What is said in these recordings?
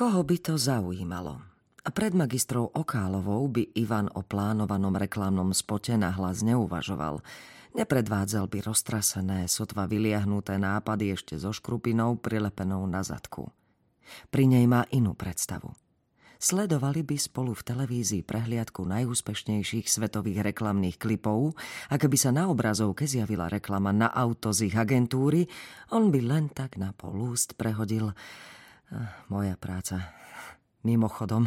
Koho by to zaujímalo? Pred magistrou Okálovou by Ivan o plánovanom reklamnom spote nahlas neuvažoval. Nepredvádzal by roztrasené, sotva vyliahnuté nápady ešte so škrupinou prilepenou na zadku. Pri nej má inú predstavu. Sledovali by spolu v televízii prehliadku najúspešnejších svetových reklamných klipov a keby sa na obrazovke zjavila reklama na auto z ich agentúry, on by len tak na polúst prehodil moja práca. Mimochodom,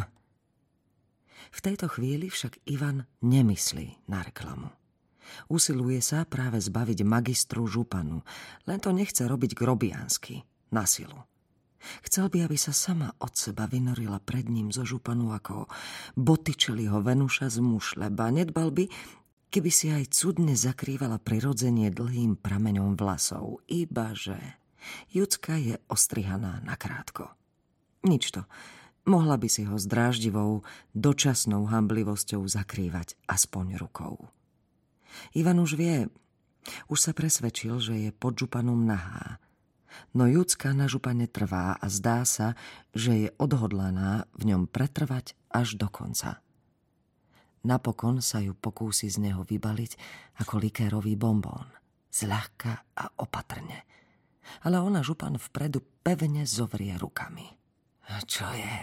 v tejto chvíli však Ivan nemyslí na reklamu. Usiluje sa práve zbaviť magistru županu, len to nechce robiť grobiansky, na silu. Chcel by, aby sa sama od seba vynorila pred ním zo županu ako botyčeliho Venuša z mušleba. Nedbal by, keby si aj cudne zakrývala prirodzenie dlhým prameňom vlasov. Ibaže Jucka je ostrihaná nakrátko. Nič to. Mohla by si ho s dráždivou, dočasnou hamblivosťou zakrývať aspoň rukou. Ivan už vie, už sa presvedčil, že je pod županom nahá. No Júcka na župane trvá a zdá sa, že je odhodlaná v ňom pretrvať až do konca. Napokon sa ju pokúsi z neho vybaliť ako likérový bombón. Zľahka a opatrne. Ale ona župan vpredu pevne zovrie rukami. Čo je?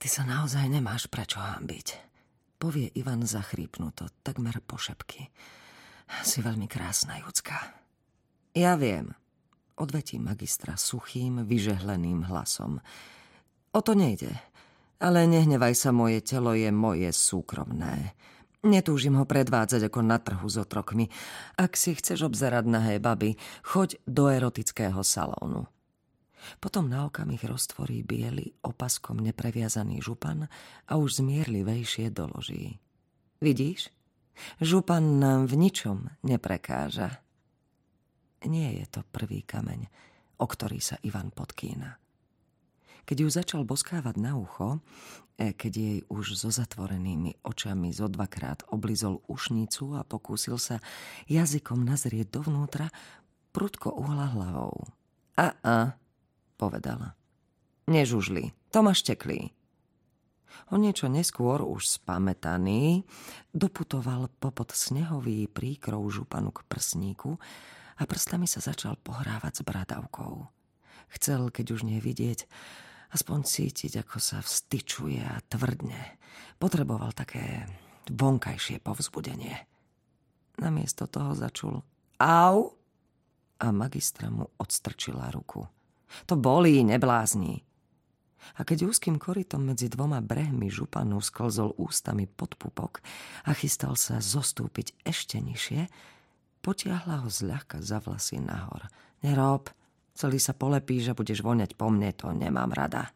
Ty sa naozaj nemáš prečo hambiť. Povie Ivan zachrípnuto, takmer po šepky. Si veľmi krásna, Júcka. Ja viem, odvetí magistra suchým, vyžehleným hlasom. O to nejde. Ale nehnevaj sa, moje telo je moje súkromné. Netúžim ho predvádzať ako na trhu s otrokmi. Ak si chceš obzerať nahé baby, choď do erotického salónu. Potom na okamih roztvorí biely, opaskom nepreviazaný župan a už zmierlivejšie doloží. Vidíš? Župan nám v ničom neprekáža. Nie je to prvý kameň, o ktorý sa Ivan podkýna. Keď ju začal boskávať na ucho, e, keď jej už so zatvorenými očami zo dvakrát oblizol ušnicu a pokúsil sa jazykom nazrieť dovnútra, prudko uhla hlavou. A a, povedala. Nežužli, to ma šteklí. O niečo neskôr, už spametaný, doputoval popod snehový príkrov županu k prsníku a prstami sa začal pohrávať s bradavkou. Chcel, keď už nie vidieť, aspoň cítiť, ako sa vstyčuje a tvrdne. Potreboval také vonkajšie povzbudenie. Namiesto toho začul au a magistra mu odstrčila ruku. To bolí, neblázni. A keď úzkým korytom medzi dvoma brehmi županu sklzol ústami pod pupok a chystal sa zostúpiť ešte nižšie, potiahla ho zľahka za vlasy nahor. Nerob, celý sa polepíš a budeš voňať po mne, to nemám rada.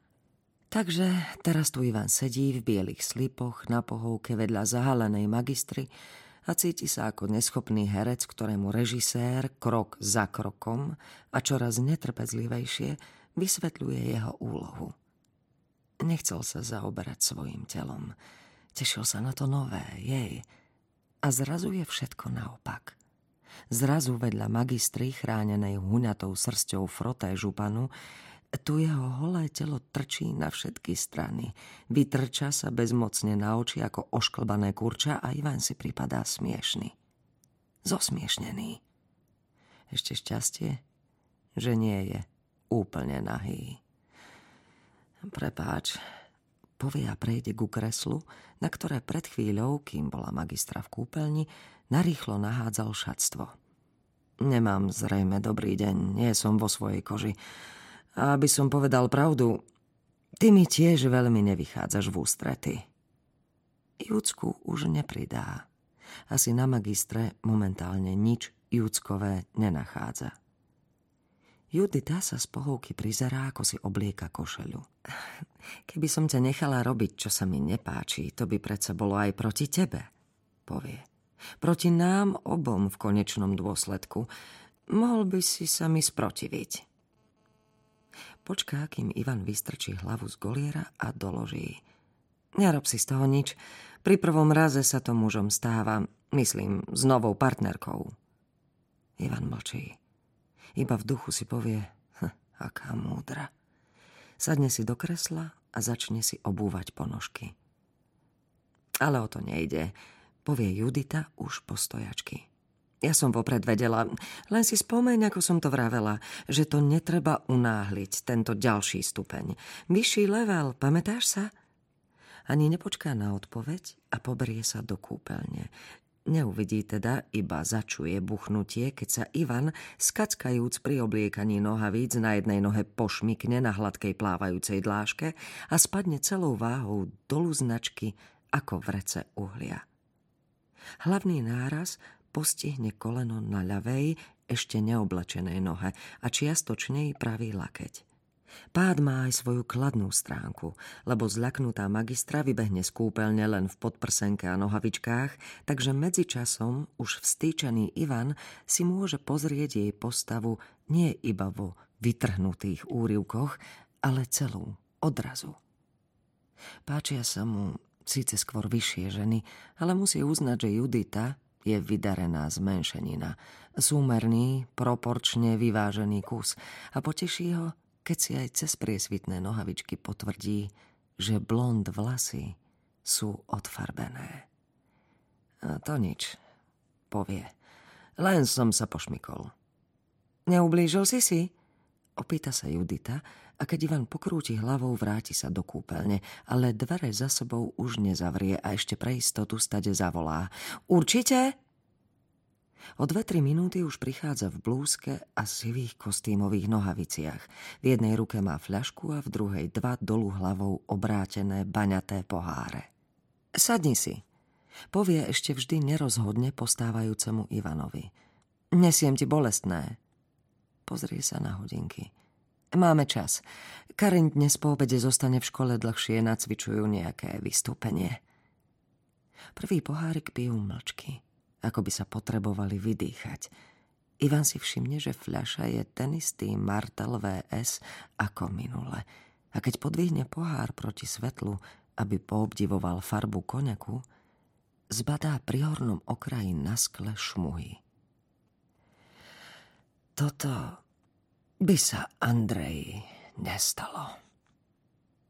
Takže teraz tu Ivan sedí v bielých slipoch na pohovke vedľa zahalenej magistry a cíti sa ako neschopný herec, ktorému režisér krok za krokom a čoraz netrpezlivejšie vysvetľuje jeho úlohu. Nechcel sa zaoberať svojim telom. Tešil sa na to nové, jej. A zrazu je všetko naopak. Zrazu vedľa magistry chránenej huňatou srsťou froté županu tu jeho holé telo trčí na všetky strany. Vytrča sa bezmocne na oči ako ošklbané kurča a Ivan si pripadá smiešný. Zosmiešnený. Ešte šťastie, že nie je úplne nahý. Prepáč, povie a prejde ku kreslu, na ktoré pred chvíľou, kým bola magistra v kúpeľni, narýchlo nahádzal šatstvo. Nemám zrejme dobrý deň, nie som vo svojej koži. A aby som povedal pravdu, ty mi tiež veľmi nevychádzaš v ústrety. Júcku už nepridá. Asi na magistre momentálne nič Júckové nenachádza. Judita sa z pohovky prizerá, ako si oblieka košelu. Keby som ťa nechala robiť, čo sa mi nepáči, to by predsa bolo aj proti tebe, povie. Proti nám obom v konečnom dôsledku. Mohol by si sa mi sprotiviť. Počká, kým Ivan vystrčí hlavu z goliera a doloží. Nerob si z toho nič. Pri prvom raze sa to mužom stáva, myslím, s novou partnerkou. Ivan mlčí. Iba v duchu si povie, hm, aká múdra. Sadne si do kresla a začne si obúvať ponožky. Ale o to nejde, povie Judita už po stojačky. Ja som vopred vedela, len si spomeň, ako som to vravela, že to netreba unáhliť, tento ďalší stupeň. Vyšší level, pamätáš sa? Ani nepočká na odpoveď a poberie sa do kúpeľne. Neuvidí teda, iba začuje buchnutie, keď sa Ivan, skackajúc pri obliekaní nohavíc na jednej nohe pošmikne na hladkej plávajúcej dláške a spadne celou váhou dolu značky ako vrece uhlia. Hlavný náraz postihne koleno na ľavej, ešte neoblečenej nohe a čiastočne jej pravý lakeť. Pád má aj svoju kladnú stránku, lebo zľaknutá magistra vybehne z kúpeľne len v podprsenke a nohavičkách, takže medzičasom už vstýčený Ivan si môže pozrieť jej postavu nie iba vo vytrhnutých úrivkoch, ale celú, odrazu. Páčia sa mu síce skôr vyššie ženy, ale musí uznať, že Judita je vydarená zmenšenina. Súmerný, proporčne vyvážený kus. A poteší ho, keď si aj cez priesvitné nohavičky potvrdí, že blond vlasy sú odfarbené. A to nič, povie. Len som sa pošmykol. Neublížil si si? Opýta sa Judita a keď Ivan pokrúti hlavou, vráti sa do kúpeľne, ale dvere za sebou už nezavrie a ešte pre istotu stade zavolá. Určite? O dve, tri minúty už prichádza v blúzke a sivých kostýmových nohaviciach. V jednej ruke má fľašku a v druhej dva dolu hlavou obrátené baňaté poháre. Sadni si, povie ešte vždy nerozhodne postávajúcemu Ivanovi. Nesiem ti bolestné. Pozrie sa na hodinky. Máme čas. Karin dnes po obede zostane v škole dlhšie, nacvičujú nejaké vystúpenie. Prvý pohárik pijú mlčky, ako by sa potrebovali vydýchať. Ivan si všimne, že fľaša je ten istý Martel VS ako minule. A keď podvihne pohár proti svetlu, aby poobdivoval farbu koňaku, zbadá pri hornom okraji na skle šmuhy. Toto by sa Andrej nestalo.